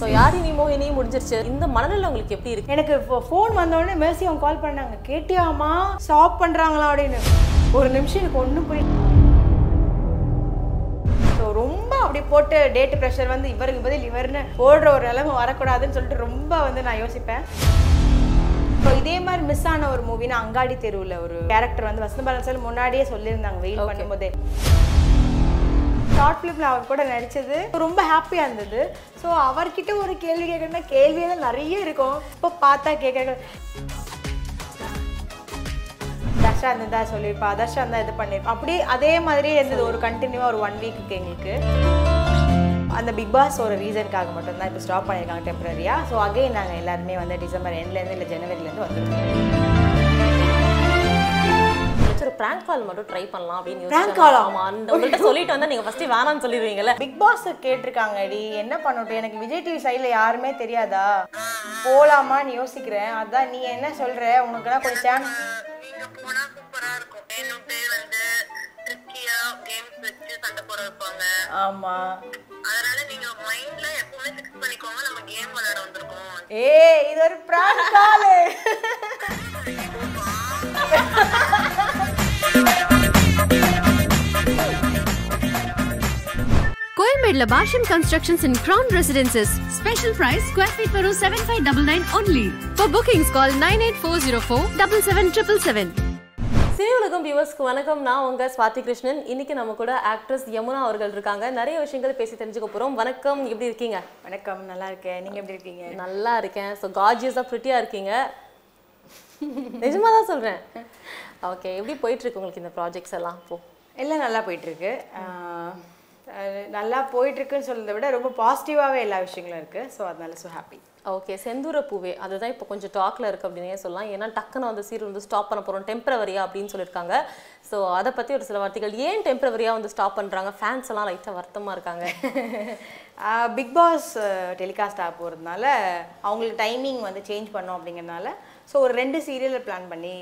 So யாரி நீ மோகினி? முடிஞ்சிருச்சு. இந்த மனநிலை உங்களுக்கு எப்படி இருக்கு? எனக்கு ஃபோன் வந்தோடனே மேர்சி அவங்க கால் பண்ணாங்க. கேட்டியாமா ஸ்டாப் பண்ணுறாங்களா அப்படின்னு. ஒரு நிமிஷம் எனக்கு ஒன்றும் ஸோ ரொம்ப அப்படி போட்டு டேட் ப்ரெஷர் வந்து இவருக்கு பதில் இவர்னு ஓடுற ஒரு நிலைமை வரக்கூடாதுன்னு சொல்லிட்டு ரொம்ப வந்து நான் யோசிப்பேன். ஸோ இதே மாதிரி மிஸ் ஆன ஒரு மூவினா அங்காடி தெருவில் ஒரு கேரக்டர் வந்து வசந்த பாலன் சார் முன்னாடியே சொல்லியிருந்தாங்க வெயில் பண்ணும்போதே. ஷார்ட் ஃபிலிமில் அவர் கூட நடித்தது ரொம்ப ஹாப்பியாக இருந்தது. ஸோ அவர்கிட்ட ஒரு கேள்வி கேட்கணும்னா கேள்வியெல்லாம் நிறைய இருக்கும். இப்போ பார்த்தா கேட்குறாங்க தர்ஷா இருந்ததா சொல்லியிருப்பா. தர்ஷா இருந்தா இது பண்ணியிருப்பா. அப்படியே அதே மாதிரியே இருந்தது. ஒரு கண்டினியூவாக ஒரு ஒன் வீக்குக்கு எங்களுக்கு. அந்த பிக் பாஸ் ஒரு ரீசனுக்காக மட்டும்தான் இப்போ ஸ்டாப் பண்ணியிருக்காங்க டெம்பரரியாக ஸோ அகைன் நாங்கள் எல்லாருமே வந்து டிசம்பர் எண்ட்லேருந்து இல்லை ஜனவரிலேருந்து வந்துருக்கோம். பிராங்க் கால் மட்டும் ட்ரை பண்ணலாம் அப்படின்னு call ஆ? ஆமா அந்த உங்கள்கிட்ட சொல்லிட்டு வந்தா நீங்க ஃபர்ஸ்ட் வேணாம்னு சொல்லிடுவீங்கல்ல. பிக் பாஸ் கேட்டிருக்காங்க டி என்ன பண்ணட்டும்? எனக்கு விஜய் டிவி சைடில் யாருமே தெரியாதா? போலாமான்னு யோசிக்கிறேன். அதான் நீ என்ன சொல்ற? உனக்குலாம் கொஞ்சம் சான்ஸ் நீங்க போனா சூப்பரா இருக்கும். வேணும்ட்டே வந்து ட்ரிக்கியா கேம்ஸ் வச்சு சண்டை போட வைப்பாங்க. ஆமா. அதனால நீங்க மைண்ட்ல எப்பவுமே ஃபிக்ஸ் பண்ணிக்கோங்க. நம்ம கேம் விளையாட வந்திருக்கோம். ஏய் இது ஒரு prank call seven five double nine only for bookings call nine eight four zero four double seven triple seven Cini Ulagam வியூவர்ஸ்க்கு வணக்கம். நான் உங்க ஸ்வாதி கிருஷ்ணன். இன்னைக்கு நம்ம கூட ஆக்ட்ரஸ் யமுனா அவர்கள் இருக்காங்க. நிறைய விஷயங்கள் பேசி தெரிஞ்சுக்க போறோம். வணக்கம். எப்படி இருக்கீங்க? வணக்கம். நல்லா இருக்கேன். நீங்க எப்படி இருக்கீங்க? நல்லா இருக்கேன். ஸோ கார்ஜியஸாக ப்ரிட்டியாக இருக்கீங்க. நிஜமாக தான் சொல்கிறேன் ஓகே எப்படி போயிட்டு இருக்கு உங்களுக்கு இந்த ப்ராஜெக்ட்ஸ் எல்லாம்? இப்போ எல்லாம் நல்லா போயிட்டு இருக்கு. ஆஹ் அஹ் நல்லா போயிட்டு இருக்குன்னு சொல்றதை விட ரொம்ப பாசிட்டிவாகவே எல்லா விஷயங்களும் இருக்கு. ஸோ அதனால ஸோ ஹாப்பி ஓகே செந்தூர பூவே அதுதான் இப்போ கொஞ்சம் டாக்ல இருக்கு அப்படின்னே சொல்லலாம். ஏன்னா டக்குன்னு அந்த சீரியல் வந்து ஸ்டாப் பண்ண போகிறோம் டெம்பரவரியா அப்படின்னு சொல்லியிருக்காங்க. ஸோ அதை பற்றி ஒரு சில வார்த்தைகள். ஏன் டெம்பரவரியா வந்து ஸ்டாப் பண்ணுறாங்க ஃபேன்ஸ் எல்லாம் லைட்டாக வருத்தமாக இருக்காங்க. பிக் பாஸ் டெலிகாஸ்ட் ஆக போகிறதுனால அவங்களுக்கு டைமிங் வந்து சேஞ்ச் பண்ணோம் அப்படிங்கறதுனால ஸோ ஒரு ரெண்டு சீரியலை பிளான் பண்ணி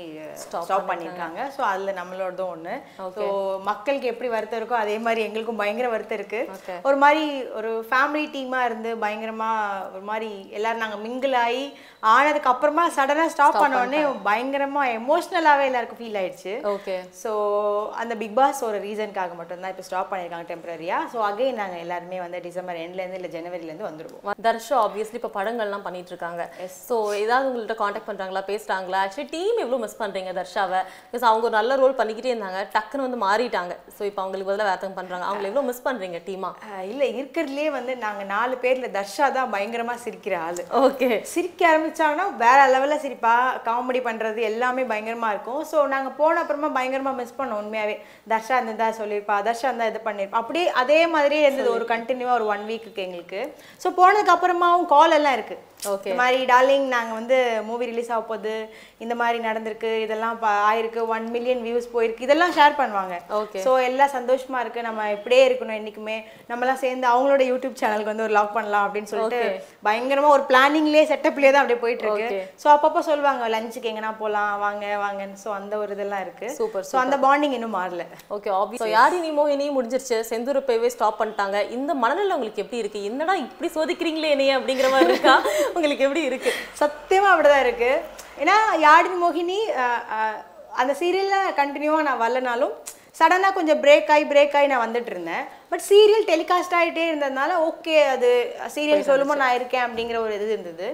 ஸ்டாப் பண்ணியிருக்காங்க. ஸோ அதில் நம்மளோடதும் ஒன்று ஸோ மக்களுக்கு எப்படி வருத்தம் இருக்கோ அதே மாதிரி எங்களுக்கும் பயங்கர வருத்தம் இருக்கு. ஒரு மாதிரி ஒரு ஃபேமிலி டீமாக இருந்து பயங்கரமாக ஒரு மாதிரி எல்லாரும் நாங்கள் மிங்கிள் ஆகி ஆனதுக்கு அப்புறமா சடனாக ஸ்டாப் பண்ண உடனே பயங்கரமாக எமோஷ்னலாகவே எல்லாருக்கும் ஃபீல் ஆயிடுச்சு. ஓகே ஸோ அந்த பிக் பாஸ் ஒரு ரீசனுக்காக மட்டும்தான் இப்போ ஸ்டாப் பண்ணியிருக்காங்க டெம்பரரியாக ஸோ அகைன் நாங்கள் எல்லாருமே வந்து டிசம்பர் எண்ட்லேருந்து இல்லை ஜனவரிலேருந்து வந்துருவோம். தர்ஷா ஆப்வியஸ்லி இப்போ படங்கள்லாம் பண்ணிட்டு இருக்காங்க. ஸோ ஏதாவது உங்கள்கிட்ட காண்டாக்ட் பண்றாங்களா பேசுறாங்களா? ஆக்சுவலி டீம் எவ்வளோ மிஸ் பண்றீங்க தர்ஷாவை? பிகாஸ் அவங்க ஒரு நல்ல ரோல் பண்ணிக்கிட்டே இருந்தாங்க டக்குன்னு வந்து மாறிட்டாங்க. ஸோ இப்போ அவங்களுக்கு பதிலாக வேத்தம் பண்றாங்க. அவங்க எவ்வளோ மிஸ் பண்றீங்க டீமா இல்லை இருக்கிறதுலே வந்து நாங்கள் நாலு பேரில் தர்ஷா தான் பயங்கரமாக சிரிக்கிற ஆள். ஓகே சிரிக்க ஆரம்பிச்சாங்கன்னா வேற லெவலில் சிரிப்பா காமெடி பண்ணுறது எல்லாமே பயங்கரமாக இருக்கும். ஸோ நாங்கள் போன அப்புறமா பயங்கரமாக மிஸ் பண்ணோம் உண்மையாகவே தர்ஷா இருந்ததா சொல்லியிருப்பா தர்ஷா இருந்தா இது பண்ணியிருப்பா அப்படியே அதே மாதிரியே இருந்தது ஒரு கண்டினியூவாக ஒரு ஒன் வீக்குக்கு எங்களுக்கு. ஸோ போனதுக்கு அப்புறமாவும் கால் எல்லாம் இருக்கு. Okay. இந்த மாதிரி டார்லிங் நாங்கள் வந்து மூவி ரிலீஸ் ஆக போகுது. இந்த மாதிரி நடந்திருக்கு. இதெல்லாம் ஆயிருக்கு. ஒன் மில்லியன் வியூஸ் போயிருக்கு. இதெல்லாம் ஷேர் பண்ணுவாங்க. Okay. ஸோ எல்லாம் சந்தோஷமா இருக்கு. நம்ம இப்படியே இருக்கணும் என்னைக்குமே. நம்மலாம் சேர்ந்து அவங்களோட யூடியூப் சேனலுக்கு வந்து ஒரு லாக் பண்ணலாம் அப்படின்னு சொல்லிட்டு பயங்கரமா ஒரு பிளானிங்லேயே செட்டப்லேயே தான் அப்படியே போயிட்டு இருக்கு. ஸோ அப்பப்போ சொல்லுவாங்க லஞ்சுக்கு எங்கன்னா போகலாம் வாங்க வாங்கன்னு. ஸோ அந்த ஒரு இதெல்லாம் இருக்கு. Super, ஸோ அந்த பாண்டிங் இன்னும் மாறல. ஓகே ஆப்வியஸ் யாரி நீ மோகினி முடிஞ்சிருச்சு. செந்தூர பேவே ஸ்டாப் பண்ணிட்டாங்க. இந்த மனநிலை உங்களுக்கு எப்படி இருக்கு? என்னடா இப்படி சோதிக்கிறீங்களே என்னைய அப்படிங்கிற மாதிரி இருக்கா? உங்களுக்கு எப்படி இருக்கு? சத்தியமா அப்படிதான் இருக்கு. ஏன்னா யாழினி மோகினி அந்த சீரியல்ல கண்டினியூவா நான் வரலனாலும் சடனாக கொஞ்சம் பிரேக் ஆகி பிரேக் ஆகி நான் வந்துட்டு இருந்தேன். பட் சீரியல் டெலிகாஸ்ட் ஆகிட்டே இருந்ததுனால ஓகே அது சீரியல் சொல்லுமோ நான் இருக்கேன் அப்படிங்கிற ஒரு இது இருந்தது.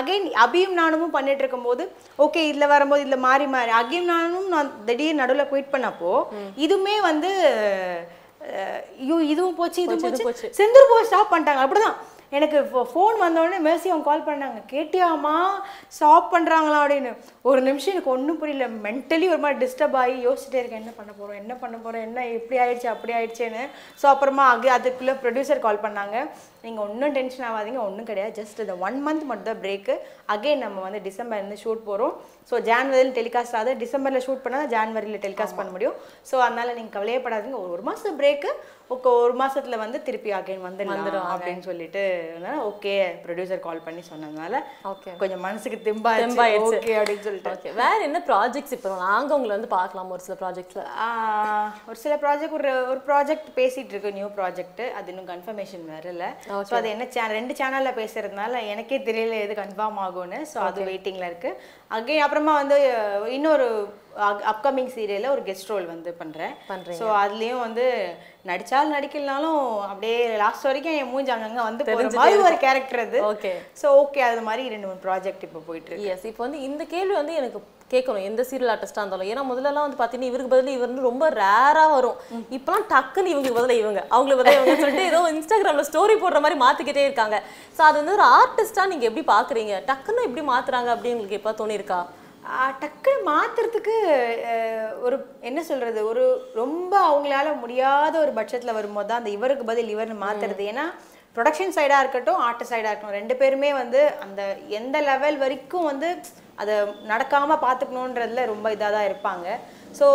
அகைன் அபியும் நானும் பண்ணிட்டு இருக்கும்போது ஓகே இதில் வரும்போது இதில் மாறி மாறி. அகையும் நானும் நான் திடீர் நடுவில் குயிட் பண்ணப்போ இதுவுமே வந்து ஐயோ இதுவும் போச்சு இதுவும் போச்சு, இது போச்சு. செந்தூர் போய் ஸ்டாப் பண்ணிட்டாங்க. அப்படிதான். எனக்கு ஃபோன் வந்தோடனே மேசி அவங்க கால் பண்ணாங்க. கேட்டியாமா ஸ்டாப் பண்ணுறாங்களா அப்படின்னு. ஒரு நிமிஷம் எனக்கு ஒன்றும் புரியல. மென்டலி ஒரு மாதிரி டிஸ்டர்ப் ஆகி யோசிச்சுட்டே இருக்கேன். என்ன பண்ண போகிறோம் என்ன பண்ண போகிறோம் என்ன இப்படி ஆயிடுச்சு அப்படி ஆயிடுச்சேன்னு. ஸோ அப்புறமா அது அதுக்குள்ளே ப்ரொடியூசர் கால் பண்ணாங்க. நீங்கள் ஒன்றும் டென்ஷன் ஆகாதீங்க. ஒன்றும் கிடையாது. ஜஸ்ட் இந்த ஒன் மந்த் மட்டும் தான் பிரேக்கு அகைன் நம்ம வந்து டிசம்பர் இருந்து ஷூட் போகிறோம் ஸோ ஜான்வரியில் டெலிகாஸ்ட் ஆகுது. டிசம்பரில் ஷூட் பண்ணால் ஜான்வரியில் டெலிகாஸ்ட் பண்ண முடியும். ஸோ அதனால் நீங்கள் கவலையப்படாதீங்க ஒரு ஒரு மாதம் பிரேக்கு ஓகே ஒரு மாசத்துல வந்து திருப்பி அகைன் வந்துடலாம் அப்படின்னு சொல்லிட்டு ஓகே ப்ரொடியூசர் கால் பண்ணி சொன்னதுனால Okay. கொஞ்சம் மனசுக்கு தெம்பா தெம்பாயிடுச்சு. ஓகே அப்படின்னு சொல்லிட்டு ஓகே வேற என்ன ப்ராஜெக்ட்ஸ் இப்போ? நாங்க உங்களை வந்து பார்க்கலாம் ஒரு சில ப்ராஜெக்ட்ஸ்ல ஒரு சில ப்ராஜெக்ட் ஒரு ஒரு ப்ராஜெக்ட் பேசிட்டு இருக்கு நியூ ப்ராஜெக்ட் அது இன்னும் கன்ஃபர்மேஷன் வரல. ஸோ அது என்ன சேனல் ரெண்டு சேனல்ல பேசுறதுனால எனக்கே தெரியல எது கன்ஃபார்ம் ஆகும்னு. ஸோ அது வெயிட்டிங்ல இருக்கு. அகைன் அப்புறமா வந்து இன்னொரு அப்கமிங் சீரியல்ல ஒரு கெஸ்ட் ரோல் வந்து பண்றேன். பண்றீங்க. ஸோ அதுலயும் வந்து நடிச்சாலும் நடிக்கலனாலும் அப்படியே லாஸ்ட் வரைக்கும் என் மூஞ்சி அங்கங்க வந்து மாதிரி ஒரு கேரக்டர் அது. ஓகே ஸோ ஓகே அது மாதிரி ரெண்டு மூணு ப்ராஜெக்ட் இப்போ போயிட்டு இருக்கு. எஸ் இப்போ வந்து இந்த கேள்வி வந்து எனக்கு கேட்கணும். எந்த சீரியல் ஆர்டிஸ்டாக இருந்தாலும்? ஏன்னா முதல்லலாம் வந்து பார்த்தீங்கன்னா இவருக்கு பதில் இவர் வந்து ரொம்ப ரேராக வரும். இப்போலாம் டக்குன்னு இவங்களுக்கு பதில் இவங்க அவங்களுக்கு பதில் இவங்க சொல்லிட்டு ஏதோ இன்ஸ்டாகிராமில் ஸ்டோரி போடுற மாதிரி மாற்றிக்கிட்டே இருக்காங்க. ஸோ அது வந்து ஒரு ஆர்டிஸ்ட்டாக நீங்கள் எப்படி பார்க்குறீங்க டக்குன்னு எப்படி மாற்றுறாங்க அப்படின்னு உங்களுக்கு எப்போ தோணியிருக்கா? டக்குன்னு மாத்துறதுக்கு அஹ், ஒரு என்ன சொல்றது ஒரு ரொம்ப அவங்களால முடியாத ஒரு பட்சத்துல வரும்போது தான் அந்த இவருக்கு பதில் இவர்னு மாத்துறது. ஏன்னா ப்ரொடக்ஷன் சைடாக இருக்கட்டும் ஆர்ட் சைடாக இருக்கட்டும் ரெண்டு பேருமே வந்து அந்த எந்த லெவல் வரைக்கும் வந்து அதை நடக்காமல் பார்த்துக்கணுன்றதுல ரொம்ப இதாக தான் இருப்பாங்க. ஸோ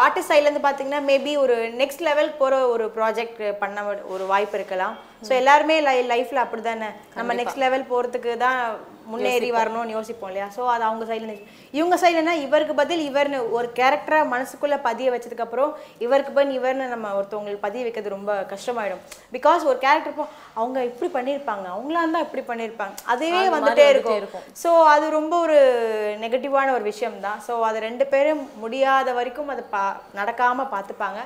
ஆர்டிஸ்ட் சைட்லேருந்து பார்த்தீங்கன்னா மேபி ஒரு நெக்ஸ்ட் லெவல் போகிற ஒரு ப்ராஜெக்ட் பண்ண ஒரு வாய்ப்பு இருக்கலாம். ஸோ எல்லாருமே லை லைஃப்பில் அப்படி தானே நம்ம நெக்ஸ்ட் லெவல் போகிறதுக்கு தான் முன்னேறி வரணும்னு யோசிப்போம் இல்லையா? ஸோ அது அவங்க சைடில் இவங்க சைடுனா இவருக்கு பதில் இவர்னு ஒரு கேரக்டரை மனசுக்குள்ளே பதிய வச்சதுக்கப்புறம் இவருக்கு பதில் இவர்னு நம்ம ஒருத்தவங்களுக்கு பதிய வைக்கிறது ரொம்ப கஷ்டமாயிடும். பிகாஸ் ஒரு கேரக்டர் இப்போ அவங்க இப்படி பண்ணியிருப்பாங்க அவங்களா இருந்தால் இப்படி பண்ணியிருப்பாங்க. அதுவே வந்துட்டே இருக்கும். ஸோ அது ரொம்ப ஒரு நெகட்டிவான ஒரு விஷயம் தான் ஸோ அது ரெண்டு பேரும் முடியாத வரைக்கும் அதை பா நடக்காமல் பார்த்துப்பாங்க.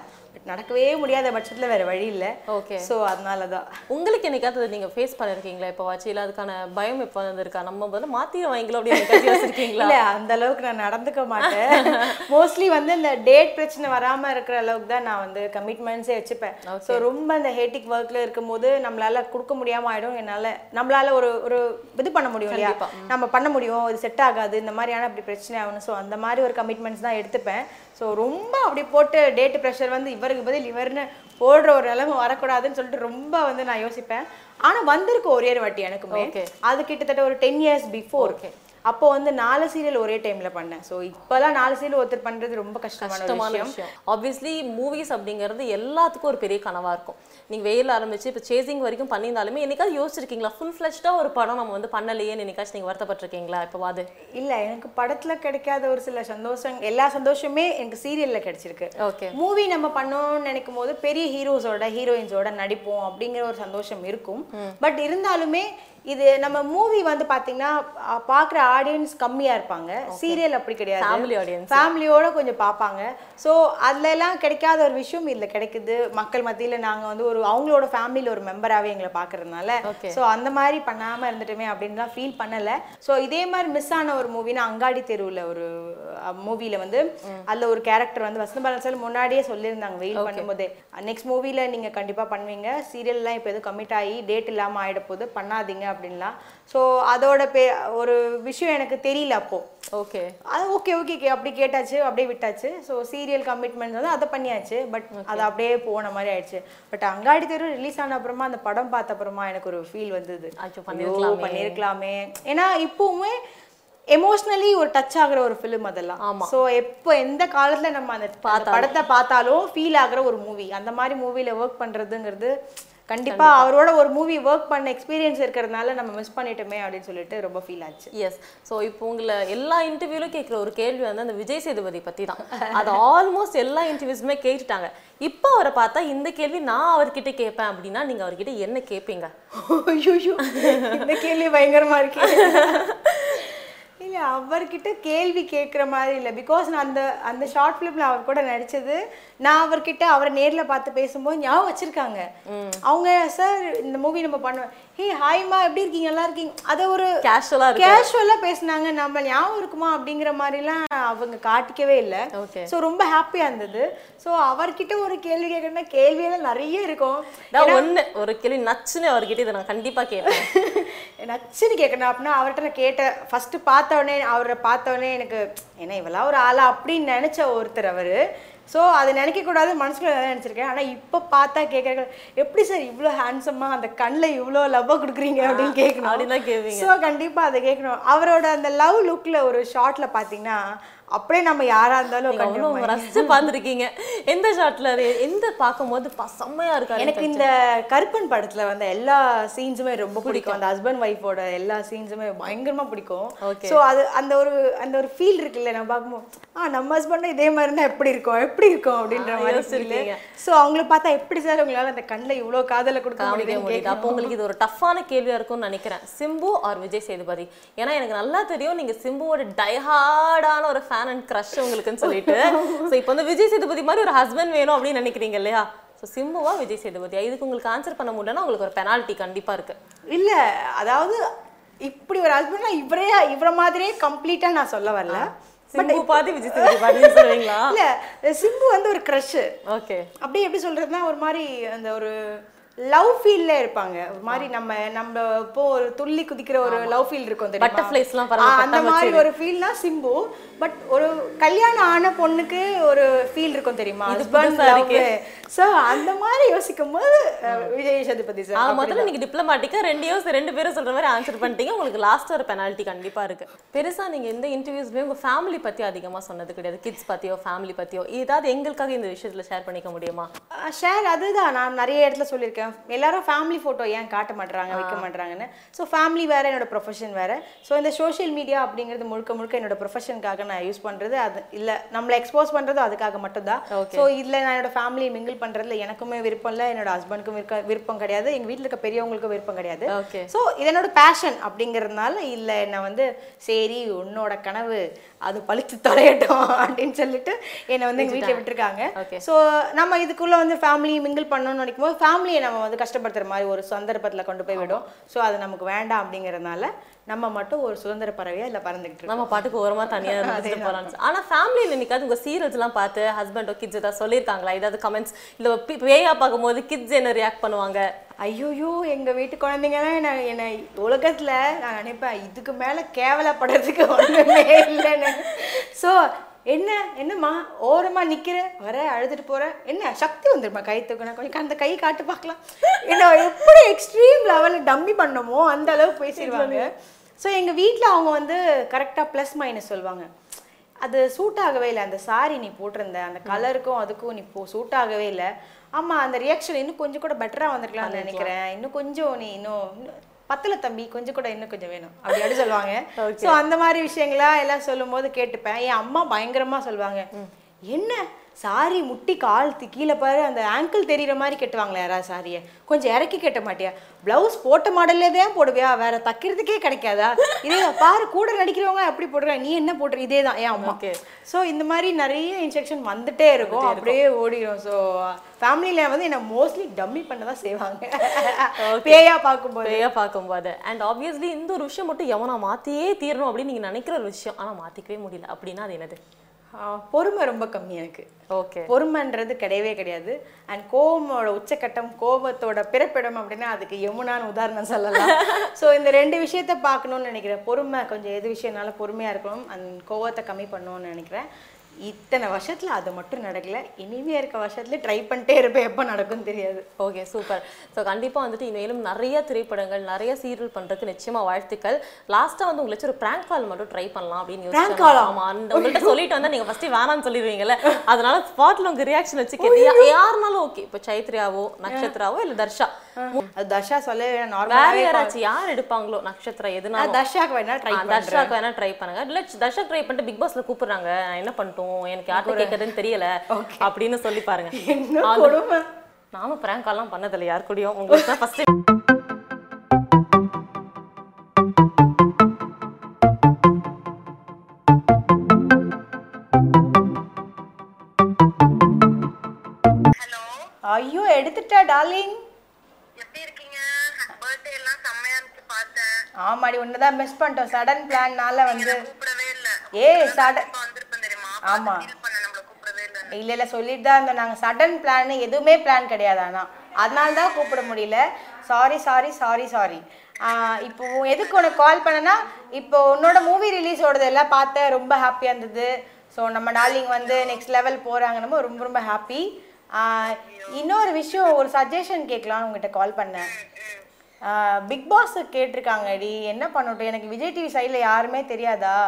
நடக்கவே முடியாத பட்சத்தில் வேற வழி இல்லை. ஓகே ஸோ அதனால தான் உங்களுக்கு என்னைக்காவது நீங்கள் ஃபேஸ் பண்ணியிருக்கீங்களா இப்போ வாட்சி இல்லை அதுக்கான பயம் எப்போ வந்திருக்கா? நம்ம வந்து மாற்றிட வாங்கிக்கலாம் அப்படின்னு யோசிச்சிருக்கீங்களா? இல்ல அந்த அளவுக்கு நான் நடந்துக்க மாட்டேன். மோஸ்ட்லி வந்து இந்த டேட் பிரச்சனை வராம இருக்கிற அளவுக்கு தான் நான் வந்து கமிட்மெண்ட்ஸே வச்சுப்பேன். ஸோ ரொம்ப இந்த ஹேட்டிக் ஒர்க்ல இருக்கும்போது நம்மளால கொடுக்க முடியாம ஆயிடும். என்னால நம்மளால ஒரு ஒரு இது பண்ண முடியும் இல்லையா? நம்ம பண்ண முடியும். இது செட் ஆகாது. இந்த மாதிரியான அப்படி பிரச்சனை ஆகணும் ஸோ அந்த மாதிரி ஒரு கமிட்மெண்ட்ஸ் தான் எடுத்துப்பேன். ஸோ ரொம்ப அப்படி போட்டு டேட் ப்ரெஷர் வந்து இவருக்கு பதில் இவர்னு போடுற ஒரு நிலைமை வரக்கூடாதுன்னு சொல்லிட்டு ரொம்ப வந்து நான் யோசிப்பேன். ஆனா வந்திருக்கு ஒரே ஒரு வாட்டி எனக்குமே. அது கிட்டத்தட்ட ஒரு டென் இயர்ஸ் பிஃபோர் அப்போ வந்து நாலு சீரியல் ஒரே டைம்ல பண்ணேன். ஸோ இப்போலாம் நாலு சீரியல் ஒருத்தர் பண்றது ரொம்ப கஷ்டமான விஷயம். ஆப்வியஸ்லி மூவிஸ் அப்படிங்கிறது எல்லாத்துக்கும் ஒரு பெரிய கனவா இருக்கும். நீங்க வெயில் ஆரம்பிச்சு இப்போ சேசிங் வரைக்கும் பண்ணியிருந்தாலுமே என்னைக்காவது யோசிச்சிருக்கீங்களா? ஃபுல் ஃபிளஷ்டா ஒரு படம் நம்ம வந்து பண்ணலையேன்னு என்னைக்காச்சும் நீங்க வருத்தப்பட்டிருக்கீங்களா? இப்போ அது இல்ல எனக்கு படத்துல கிடைக்காத ஒரு சில சந்தோஷம் எல்லா சந்தோஷமே எனக்கு சீரியல்ல கிடைச்சிருக்கு. ஓகே மூவி நம்ம பண்ணோம்னு நினைக்கும் போது பெரிய ஹீரோஸோட ஹீரோயின்ஸோட நடிப்போம் அப்படிங்கிற ஒரு சந்தோஷம் இருக்கும். பட் இருந்தாலுமே இது நம்ம மூவி வந்து பாத்தீங்கன்னா அஹ், பார்க்குற ஆடியன்ஸ் கம்மியா இருப்பாங்க. சீரியல் அப்படி கிடையாது. Family audience. ஃபேமிலியோட கொஞ்சம் பார்ப்பாங்க ஸோ அதுல எல்லாம் கிடைக்காத ஒரு விஷயம் இதுல கிடைக்குது. மக்கள் மத்தியில நாங்க வந்து ஒரு அவங்களோட ஃபேமிலியில் ஒரு மெம்பராகவே எங்களை பார்க்கறதுனால. ஸோ அந்த மாதிரி பண்ணாம இருந்துட்டுமே அப்படின்லாம் ஃபீல் பண்ணல. ஸோ இதே மாதிரி மிஸ் ஆன ஒரு மூவினா அங்காடி தெருவுல ஒரு மூவில வந்து அதுல ஒரு கேரக்டர் வந்து வசந்த பாலன் சார் முன்னாடியே சொல்லியிருந்தாங்க வெயில் பண்ணும்போதே. நெக்ஸ்ட் மூவில நீங்க கண்டிப்பா பண்ணுவீங்க. சீரியல்லாம் இப்போ எதுவும் கமிட் ஆகி டேட் இல்லாம ஆயிட போது பண்ணாதீங்க அப்படின்லாம். ஸோ அதோட பே ஒரு விஷயம் எனக்கு தெரியல அப்போ. ஓகே. அது ஓகே ஓகே அப்படி கேட்டாச்சு அப்படியே விட்டாச்சு. ஸோ சீரியல் கமிட்மெண்ட் வந்து அதை பண்ணியாச்சு. பட் அது அப்படியே போன மாதிரி ஆயிடுச்சு. பட் அங்காடி தெரு ரிலீஸ் ஆன அப்புறமா அந்த படம் பார்த்த அப்புறமா எனக்கு ஒரு ஃபீல் வந்தது. பண்ணியிருக்கலாமே. ஏன்னா இப்பவுமே எமோஷ்னலி ஒரு டச் ஆகுற ஒரு ஃபிலிம் அதெல்லாம். ஸோ எப்போ எந்த காலத்துல நம்ம அந்த படத்தை பார்த்தாலும் ஃபீல் ஆகுற ஒரு மூவி அந்த மாதிரி மூவில ஒர்க் பண்றதுங்கிறது கண்டிப்பா அவரோட ஒரு மூவி ஒர்க் பண்ண எக்ஸ்பீரியன்ஸ் இருக்கிறதுனால நம்ம மிஸ் பண்ணிட்டோமே அப்படின்னு சொல்லிட்டு ரொம்ப ஃபீல் ஆச்சு. எஸ் ஸோ இப்போ உங்களை எல்லா இன்டர்வியூலும் கேட்குற ஒரு கேள்வி வந்து அந்த விஜய் சேதுபதி பத்தி தான். அது ஆல்மோஸ்ட் எல்லா இன்டர்வியூஸுமே கேட்டுட்டாங்க. இப்போ அவரை பார்த்தா இந்த கேள்வி நான் அவர்கிட்ட கேட்பேன் அப்படின்னா நீங்க அவர்கிட்ட என்ன கேட்பீங்க ஐயோ. இந்த கேள்வி பயங்கரமா இருக்கு. அவர்கிட்ட கேள்வி கேட்குற மாதிரி இல்ல. பிகாஸ் நான் அந்த அந்த ஷார்ட் ஃபிலிம்ல அவர் கூட நடிச்சது நான் அவர்கிட்ட அவரை நேர்ல பார்த்து பேசும்போது ஞாபகம் வச்சிருக்காங்க. அவங்க சார் இந்த மூவி நம்ம பண்ணுவோம் ஹே ஹாய்மா எப்படி இருக்கீங்க? நல்லா இருக்கீங்க. அதை ஒரு கேஷுவலா கேஷுவலாக பேசுனாங்க. நம்ம ஞாபகம் இருக்குமா? அப்படிங்கிற மாதிரிலாம் அவங்க காட்டிக்கவே இல்லை. Okay. ஸோ ரொம்ப ஹாப்பியாக இருந்தது. ஸோ அவர்கிட்ட ஒரு கேள்வி கேட்கணும்னா கேள்வியெல்லாம் நிறைய இருக்கும். நான் ஒண்ணு ஒரு கேள்வி நச்சுன்னு அவர்கிட்ட இதை நான் கண்டிப்பா கேட்பேன். நச்சுன்னு கேட்கணும் அப்படின்னா அவர்கிட்ட நான் கேட்டேன். ஃபர்ஸ்ட் பார்த்த உடனே அவரை பார்த்த உடனே எனக்கு என்ன இவெல்லாம் ஒரு ஆளா? அப்படின்னு நினைச்ச ஒருத்தர் அவரு. ஸோ அதை நினைக்க கூடாது மனசுக்குள்ள தான் நினைச்சிருக்கேன். ஆனா இப்போ பார்த்தா கேட்கற எப்படி சார் இவ்வளோ ஹேண்ட்ஸமா அந்த கண்ணில் இவ்வளோ லவ்வாக கொடுக்குறீங்க? அப்படின்னு கேட்கணும். அப்படிதான் கேட்பீங்க. ஸோ கண்டிப்பா அதை கேட்கணும். அவரோட அந்த லவ் லுக்ல ஒரு ஷார்ட்ல பார்த்தீங்கன்னா அப்படியே நம்ம யாரா இருந்தாலும் ரசிச்சு பார்த்திருக்கீங்க. எந்த ஷாட்ல எந்த பார்க்கும்போது செம்மையா இருக்காரு எனக்கு இந்த கருப்பன் படத்துல வந்த எல்லா சீன்ஸுமே ரொம்ப பிடிக்கும். அந்த ஹஸ்பண்ட் ஒய்ஃபோட எல்லா சீன்ஸுமே பயங்கரமா பிடிக்கும். ஸோ அது அந்த ஒரு அந்த ஒரு ஃபீல் இருக்குல்ல நான் பார்க்கும்போது ஆ நம்ம ஹஸ்பண்டும் இதே மாதிரி இருந்தா எப்படி இருக்கும்? எப்படி இருக்கும்? அப்படின்ற மாதிரி யோசிச்சிருக்கீங்க. ஸோ அவங்கள பார்த்தா எப்படி சார் உங்களால அந்த கண்ணில் இவ்வளோ காதலை கொடுக்க முடியுது. அப்போ உங்களுக்கு இது ஒரு டஃப்பான கேள்வியா இருக்கும்னு நினைக்கிறேன். சிம்பு ஆர் விஜய் சேதுபதி? ஏன்னா எனக்கு நல்லா தெரியும் நீங்க சிம்புவோட டைஹார்டான ஒரு ஃபேன் அண்ட் க்ரஷ் உங்களுக்குன்னு சொல்லிட்டு. ஸோ இப்போ வந்து விஜய் சேதுபதி மாதிரி ஒரு ஹஸ்பண்ட் வேணும் அப்படின்னு நினைக்கிறீங்க இல்லையா? ஸோ சிம்புவா விஜய் சேதுபதியா இதுக்கு உங்களுக்கு ஆன்சர் பண்ண முடியலன்னா உங்களுக்கு ஒரு பெனால்ட்டி கண்டிப்பா இருக்கு. இல்ல அதாவது இப்படி ஒரு ஹஸ்பண்ட்னா இவரே இவர மாதிரியே கம்ப்ளீட்டா நான் சொல்ல வரல. சிம்பு பாதி விஜய் சேதுபதி சொல்லுவீங்களா இல்ல சிம்பு வந்து ஒரு க்ரஷ் ஓகே அப்படியே எப்படி சொல்றதுன்னா ஒரு மாதிரி அந்த ஒரு லவ் ஃபீல்ல இருப்பாங்க. ஒரு மாதிரி நம்ம நம்ம இப்போ ஒரு துள்ளி குதிக்கிற ஒரு லவ் ஃபீல் இருக்கும் பறந்து அந்த மாதிரி ஒரு ஃபீல்னா சிம்பு. பட் ஒரு கல்யாணம் ஆன பொண்ணுக்கு ஒரு ஃபீல் இருக்கும் தெரியுமா? ஹஸ்பண்ட் சோ அந்த மாதிரி யோசிக்கும் போது விஜய் சேதுபதி சார் மொத்தம் நீங்க டிப்ளமாட்டிக்கா ரெண்டு யோஸ் ரெண்டு பேரும் சொல்ற மாதிரி ஆன்சர் பண்ணிட்டீங்க. உங்களுக்கு லாஸ்ட் ஒரு பெனால்ட்டி கண்டிப்பா இருக்கு. பெருசா நீங்க எந்த இன்டர்வியூஸ்லயும் உங்க ஃபேமிலி பத்தி அதிகமா சொன்னது கிடையாது. கிட்ஸ் பத்தியோ ஃபேமிலி பத்தியோ ஏதாவது எங்களுக்காக இந்த விஷயத்துல ஷேர் பண்ணிக்க முடியுமா? ஷேர் அதுதான். நான் நிறைய இடத்துல சொல்லியிருக்கேன். எல்லாரும் ஃபேமிலி ஃபோட்டோ ஏன் காட்ட மாட்றாங்க வைக்க மாட்றாங்கன்னு. ஸோ ஃபேமிலி வேற என்னோட ப்ரொஃபஷன் வேற. ஸோ இந்த சோஷியல் மீடியா அப்படிங்கிறது முழுக்க முழுக்க என்னோட ப்ரொஃபஷனுக்காக நான் யூஸ் பண்றது. அது இல்லை நம்மளை எக்ஸ்போஸ் பண்றது அதுக்காக மட்டும்தான். ஸோ இதில் நான் என்னோட ஃபேமிலி மிங்கிள் பண்றதுல எனக்குமே விருப்பம் இல்லை என்னோட ஹஸ்பண்டுக்கும் விருப்ப விருப்பம் கிடையாது. எங்க வீட்டில் இருக்க பெரியவங்களுக்கும் விருப்பம் கிடையாது. ஸோ இது என்னோட பேஷன் அப்படிங்கிறதுனால இல்லை என்னை வந்து சரி உன்னோட கனவு அது பழிச்சு தொலையட்டும் அப்படின்னு சொல்லிட்டு என்னை வந்து எங்கள் வீட்டில் விட்டுருக்காங்க. ஸோ நம்ம இதுக்குள்ள வந்து ஃபேமிலி மிங்கிள் பண்ணணும்னு நினைக்கும் போது ஃபேமிலியை நம்ம வந்து கஷ்டப்படுத்துற மாதிரி ஒரு சந்தர்ப்பத்தில் கொண்டு போய் விடும். ஸோ அது நமக்கு வேண்டாம் அப்படிங்கிறதுனால நம்ம மட்டும் ஒரு சுதந்திர பறவையா இல்லை பறந்துக்கிட்டு நம்ம பாட்டுக்கு ஓரமா தனியா இருந்துட்டு போலாம் ஆனா ஃபேமிலியில் என்னைக்காவது உங்க சீரியல்ஸ் எல்லாம் பார்த்து ஹஸ்பண்டோ கிட்ஸ் ஏதாவது சொல்லியிருக்காங்களா? ஏதாவது கமெண்ட்ஸ் இல்ல பேயா பார்க்கும்போது கிட்ஸ் என்ன ரியாக்ட் பண்ணுவாங்க? ஐயோயோ எங்க வீட்டு குழந்தைங்கலாம் என்ன என்னை உலகத்துல நான் நினைப்பேன் இதுக்கு மேல கேவலப்படுறதுக்கு ஒண்ணுமே இல்லைன்னு. ஸோ என்ன என்னம்மா ஓரமா நிக்கிற வர அழுதுட்டு போற என்ன சக்தி வந்துருமா கை தூக்கினா? கொஞ்சம் அந்த கை காட்டு பார்க்கலாம். என்ன எப்படி எக்ஸ்ட்ரீம் லெவலில் டம்மி பண்ணமோ அந்த அளவுக்கு பேசிடுவாங்க. ஸோ எங்க வீட்டில் அவங்க வந்து கரெக்டாக ப்ளஸ் மைனஸ் சொல்லுவாங்க அது சூட் ஆகவே இல்லை. அந்த சாரி நீ போட்டிருந்த அந்த கலருக்கும் அதுக்கும் நீ போ சூட் ஆகவே இல்லை. ஆமா அந்த ரியாக்ஷன் இன்னும் கொஞ்சம் கூட பெட்டரா வந்திருக்கலாம்னு நினைக்கிறேன். இன்னும் கொஞ்சம் நீ இன்னும் பத்தல தம்பி கொஞ்சம் கூட இன்னும் கொஞ்சம் வேணும். அப்படி அப்படி சொல்லுவாங்க ஸோ அந்த மாதிரி விஷயங்களா எல்லாம் சொல்லும் போது கேட்டுப்பேன். என் அம்மா பயங்கரமா சொல்லுவாங்க என்ன? சாரி முட்டி கால் கீழே பாரு அந்த ஆங்கிள் தெரியுற மாதிரி கட்டுவாங்களே யாராவது சாரியை? கொஞ்சம் இறக்கி கட்ட மாட்டியா? பிளவுஸ் போட்ட மாடல்லே தான் போடுவியா? வேற தைக்கிறதுக்கே கிடைக்காதா? இதே பாரு கூட நடிக்கிறவங்க அப்படி போடுறாங்க நீ என்ன போடுற? இதே தான் என் அம்மா. ஸோ இந்த மாதிரி நிறைய இன்ஸ்ட்ரக்ஷன் வந்துட்டே இருக்கும். அப்படியே ஓடிடும் ஸோ ஃபேமிலியில் வந்து என்ன மோஸ்ட்லி டம்மி பண்ண தான் செய்வாங்க பேயா பார்க்கும்போது. பேயா பார்க்கும்போது. அண்ட் ஆப்வியஸ்லி இந்த ஒரு விஷயம் மட்டும் எவனா மாத்தியே தீரணும் அப்படின்னு நீங்க நினைக்கிற ஒரு விஷயம். ஆனா மாத்திக்கவே முடியல. அப்படின்னா அது என்னது? பொறுமை ரொம்ப கம்மி எனக்கு. ஓகே. பொறுமைன்றது கிடையவே கிடையாது. அண்ட் கோபமோட உச்சக்கட்டம் கோபத்தோட பிறப்பிடம் அப்படின்னா அதுக்கு யமுனான்னு உதாரணம் சொல்லலாம். ஸோ இந்த ரெண்டு விஷயத்த பார்க்கணும்னு நினைக்கிறேன். பொறுமை கொஞ்சம் எது விஷயம்னால பொறுமையாக இருக்கணும். அண்ட் கோவத்தை கம்மி பண்ணணும்னு நினைக்கிறேன். இத்தனை வருஷத்துல அது மட்டும் நடக்கல. இனிமே இருக்க வருஷத்துல ட்ரை பண்ணிட்டே இருப்பேன். எப்போ நடக்கும்னு தெரியாது. ஓகே சூப்பர் ஸோ கண்டிப்பா வந்துட்டு இனிமேலும் நிறைய திரைப்படங்கள் நிறைய சீரியல் பண்றதுக்கு நிச்சயமா வாழ்த்துக்கள். லாஸ்டா வந்து உங்களுக்கு ஒரு prank கால் மட்டும் ட்ரை பண்ணலாம் அப்படின்னு Prank யோசிச்சேன். call ஆ? ஆமா அந்த உங்கள்கிட்ட சொல்லிட்டு வந்தா நீங்க ஃபர்ஸ்ட் வேணாம்னு சொல்லிடுவீங்கல்ல. அதனால ஸ்பாட்ல உங்க ரியாக்ஷன் வச்சு கேட்டு யா- யாருனாலும் ஓகே இப்போ சைத்ரியாவோ நட்சத்திராவோ இல்ல தர்ஷா அது தர்ஷா சொல்ல வேற நார்மலாக யாராச்சும் யார் எடுப்பாங்களோ நட்சத்திரம் எதுனாலும் தர்ஷாக்கு வேணா ட்ரை ஆ, தர்ஷாக்கு வேணா ட்ரை பண்ணுங்க. இல்ல தர்ஷா ட்ரை பண்ணிட்டு பிக் பாஸ்ல கூப்பிடுறாங்க. நான் என்ன பண்ணிட்டோம்? எனக்கு யார்கிட்ட கேட்கறதுன்னு தெரியல. அப்படின்னு சொல்லி பாருங்க. என்ன நானும் prank எல்லாம் பண்ணதில்லை யார் கூடயும். உங்களுக்கு தான் ஃபர்ஸ்ட் ஹலோ ஐயோ எடுத்துட்டா டார்லிங் எப்படி இருக்கீங்க பர்த்டே எல்லாம் செம்மையா இருந்துச்சு பார்த்தேன் ஆமாடி ஒண்ணுதான் மிஸ் பண்ணிட்டோம். சடன் பிளான்னால வந்து ஏய் சடன் இப்ப வந்திருப்பேன் தெரியுமா? ஆமா. ஃபீல் பண்ண நம்மள கூப்பிடவே இல்ல. இல்ல சொல்லிட்டு தான் இருந்தோம். நாங்க சடன் பிளான் எதுவுமே பிளான் கிடையாது ஆனா. அதனால தான் கூப்பிட முடியல. சாரி சாரி சாரி சாரி இப்போ எதுக்கு உனக்கு கால் பண்ணனா இப்போ உன்னோட மூவி ரிலீஸோடது எல்லாம் பார்த்தேன் ரொம்ப ஹாப்பியாக இருந்தது. ஸோ நம்ம டார்லிங் வந்து நெக்ஸ்ட் லெவல் போகிறாங்க நம்ம ரொம்ப ரொம்ப ஹாப்பி இன்னொரு விஷயம் ஒரு சஜஷன் கேட்கலான்னு உங்ககிட்ட கால் பண்ணேன். பிக் பாஸ் கேட்டிருக்காங்கடி. என்ன பண்ணட்டும்? எனக்கு விஜய் டிவி சைடில் யாருமே தெரியாதா.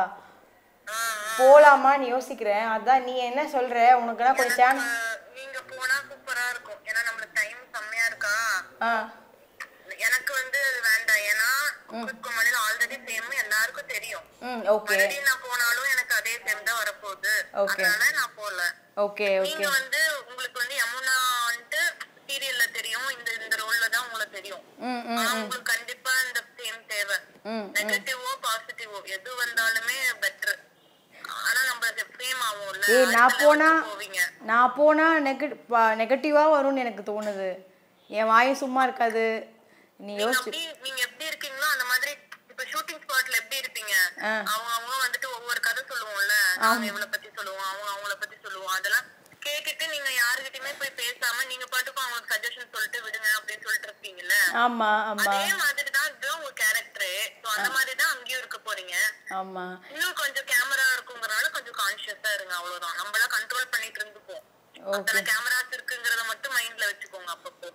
போலாமான்னு யோசிக்கிறேன். அதான் நீ என்ன சொல்ற? உனக்குனா கொஞ்சம் சான்ஸ் நீங்க போனா சூப்பரா இருக்கும். ஏன்னா நம்மளுக்கு டைம் செம்மையா இருக்கா? எனக்கு வந்து வேண்டாம். ஏன்னா குமரியில் ஆல்ரெடி சேம் எல்லாருக்கும் தெரியும். ஓகே. நான் போனாலும் எனக்கு அதே சேம் தான் வரப்போகுது. அதனால நான் போகல ஓகே ஓகே. நீங்க வந்து உங்களுக்கு வந்து யமுனா வந்துட்டு சீரியல்ல தெரியும் இந்த இந்த ரோல்ல தான் கண்டிப்பா இந்த சேம் தேவை. நெகட்டிவோ பாசிட்டிவோ எது வந்தாலுமே பெட்டர் ஏய் நான் போனா நான் போனா நெகட் நெகட்டிவாக வரும்னு எனக்கு தோணுது. என் வாயும் சும்மா இருக்காது. நீ யோசிச்சு நீங்க எப்படி இருக்கீங்களோ அந்த மாதிரி இப்ப ஷூட்டிங் ஸ்பாட்ல எப்படி இருப்பீங்க. அவங்க அவங்க வந்துட்டு ஒவ்வொரு கதை சொல்லுவோம்ல. நாங்க இவளை பத்தி சொல்லுவோம் அவங்க அவங்கள பத்தி சொல்லுவோம். அதெல்லாம் கேட்டுட்டு நீங்க யாருகிட்டயுமே போய் பேசாம நீங்க பாட்டுக்கும் அவங்களுக்கு சஜஷன் சொல்லிட்டு விடுங்க அப்படின்னு சொல்லிட்டு இருப்பீங்கல்ல ஆமா ஆமா. அதே மாதிரி தான் இதுதான் உங்க கேரக்டரே சோ அந்த மாதிரி தான் அங்கேயும் இருக்க போறீங்க. ஆமா. இன்னும் கொஞ்சம் கேமரா இருக்குங்கறனால கொஞ்சம் கான்ஷியஸா இருங்க அவ்வளவுதான். நம்மள கண்ட்ரோல் பண்ணிட்டு இருந்துப்போம். அத்தனை கேமராஸ் இருக்குங்கறத மட்டும் மைண்ட்ல வச்சுக்கோங்க அப்பப்போ.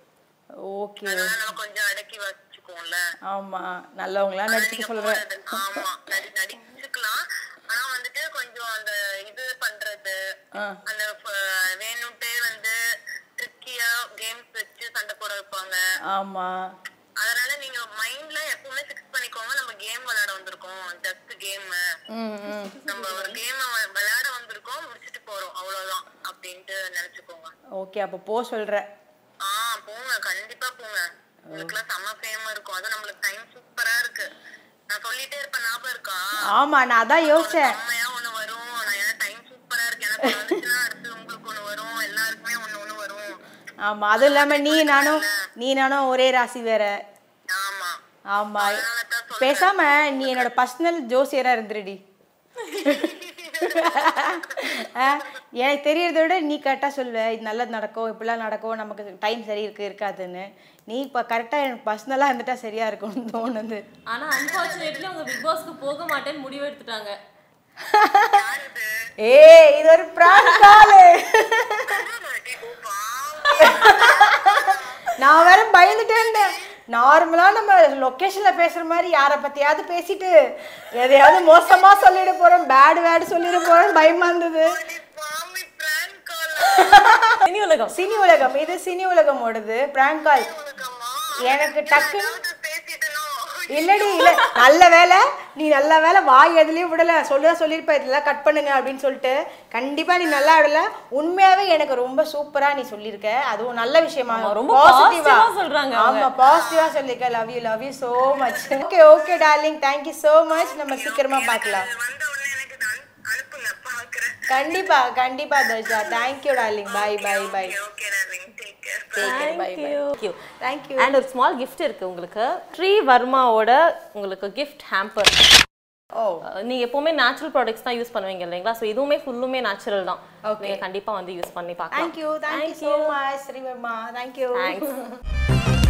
ஓகே அதனால நம்ம கொஞ்சம் அடக்கி வச்சுக்குவோம்ல. ஆமா. நல்லவங்களா நீங்க சொல்றேன். ஆமா. நடி நடிச்சுக்கலாம். ஆனா வந்துட்டு கொஞ்சம் அந்த இது பண்றது. அந்த வேணும்ட்டே வந்து ட்ரிக்கியா கேம்ஸ் வச்சு சண்டை போட வைப்பாங்க. ஆமா. அதனால நீங்க மைண்ட்ல எப்பவுமே ஃபிக்ஸ் பண்ணிக்கோங்க நம்ம கேம் விளையாட வந்திருக்கோம். ஜஸ்ட் கேம் நம்ம ஒரு கேம் விளையாட வந்திருக்கோம் முடிச்சிட்டு போறோம். அவ்வளவுதான் அப்படின்ட்டு நினைச்சுக்கோங்க. ஓகே அப்போ போ சொல்ற. ஆ போங்க. கண்டிப்பா போங்க. உங்களுக்குலாம் செம்ம ஃபேம் இருக்கும். அது நம்மளுக்கு டைம் சூப்பரா இருக்கு. நான் சொல்லிட்டே இருப்பேன் ஞாபகம் இருக்கா? ஆமா நான் அதான் யோசிச்சேன். செம்மையா ஒண்ணு வரும். நான் ஏன்னா டைம் சூப்பரா இருக்கு எனக்கு வந்துச்சுன்னா அடுத்து உங்களுக்கு ஒண்ணு வரும். எல்லாருக்குமே ஒண்ணு ஒண்ணு வரும். ஆமா அதுவும் இல்லாம நீ நானும் நீ நானும் ஒரே ராசி வேற. ஆமா. ஆமா. பேசாம நீ என்னோட பர்சனல் ஜோசியரா இருந்துருடி. எனக்கு தெரியறத விட நீ கரெக்டாக சொல்லுவ. இது நல்லது நடக்கும் இப்படிலாம் நடக்கும் நமக்கு டைம் சரி இருக்கு இருக்காதுன்னு. நீ இப்போ கரெக்டாக எனக்கு பர்சனலாக இருந்துட்டா சரியா இருக்கும்னு தோணுது. ஆனா அன்பார்ச்சுனேட்லி அவங்க பிக் பாஸ்க்கு போக மாட்டேன்னு முடிவு எடுத்துட்டாங்க. ஏய் இது ஒரு பிராங்க் காலு நான் வேற பயந்துட்டே இருந்தேன். நார்மலா நம்ம லொக்கேஷன்ல பேசுற மாதிரி யாரை பத்தியாவது பேசிட்டு எதையாவது மோசமா சொல்லிட போறோம் பேட் வேர்டு சொல்லிட போறோம் பயமா இருந்தது? இனி உலகம். சினி உலகம். இது சினி உலகம் ஓடுது பிராங்க் கால்? எனக்கு டக்கு? இல்லடி இல்ல நல்ல வேலை. நீ நல்ல வேலை வாய் எதுலயும் விடல. சொல்லுதா சொல்லியிருப்ப இதெல்லாம் கட் பண்ணுங்க அப்படின்னு சொல்லிட்டு. கண்டிப்பா நீ நல்லா விடல. உண்மையாவே எனக்கு ரொம்ப சூப்பரா நீ சொல்லியிருக்க. அதுவும் நல்ல விஷயமா. ரொம்ப பாசிட்டிவா சொல்றாங்க. ஆமா பாசிட்டிவா சொல்லிருக்க love you love you so much okay okay darling thank you so much நம்ம சீக்கிரமா பார்க்கலாம் அது வந்த உடனே எனக்கு இது அனு- அனுப்புங்க பாக்குறேன் கண்டிப்பா கண்டிப்பா Darsha. Thank you darling bye bye bye okay care. Bye bye thank you thank you and ஒரு ஸ்மால் gift இருக்கு உங்களுக்கு. ஸ்ரீ வர்மாவோட உங்களுக்கு gift hamper. ஓ. நீங்க எப்பவுமே நேச்சுரல் ப்ராடக்ட்ஸ் தான் யூஸ் பண்ணுவீங்க இல்லைங்களா? ஸோ இதுவுமே ஃபுல்லுமே நேச்சுரல் தான். Okay. நீங்க கண்டிப்பா வந்து யூஸ் பண்ணி பார்க்கலாம். Thank you thank you so much Srivarma thank you thanks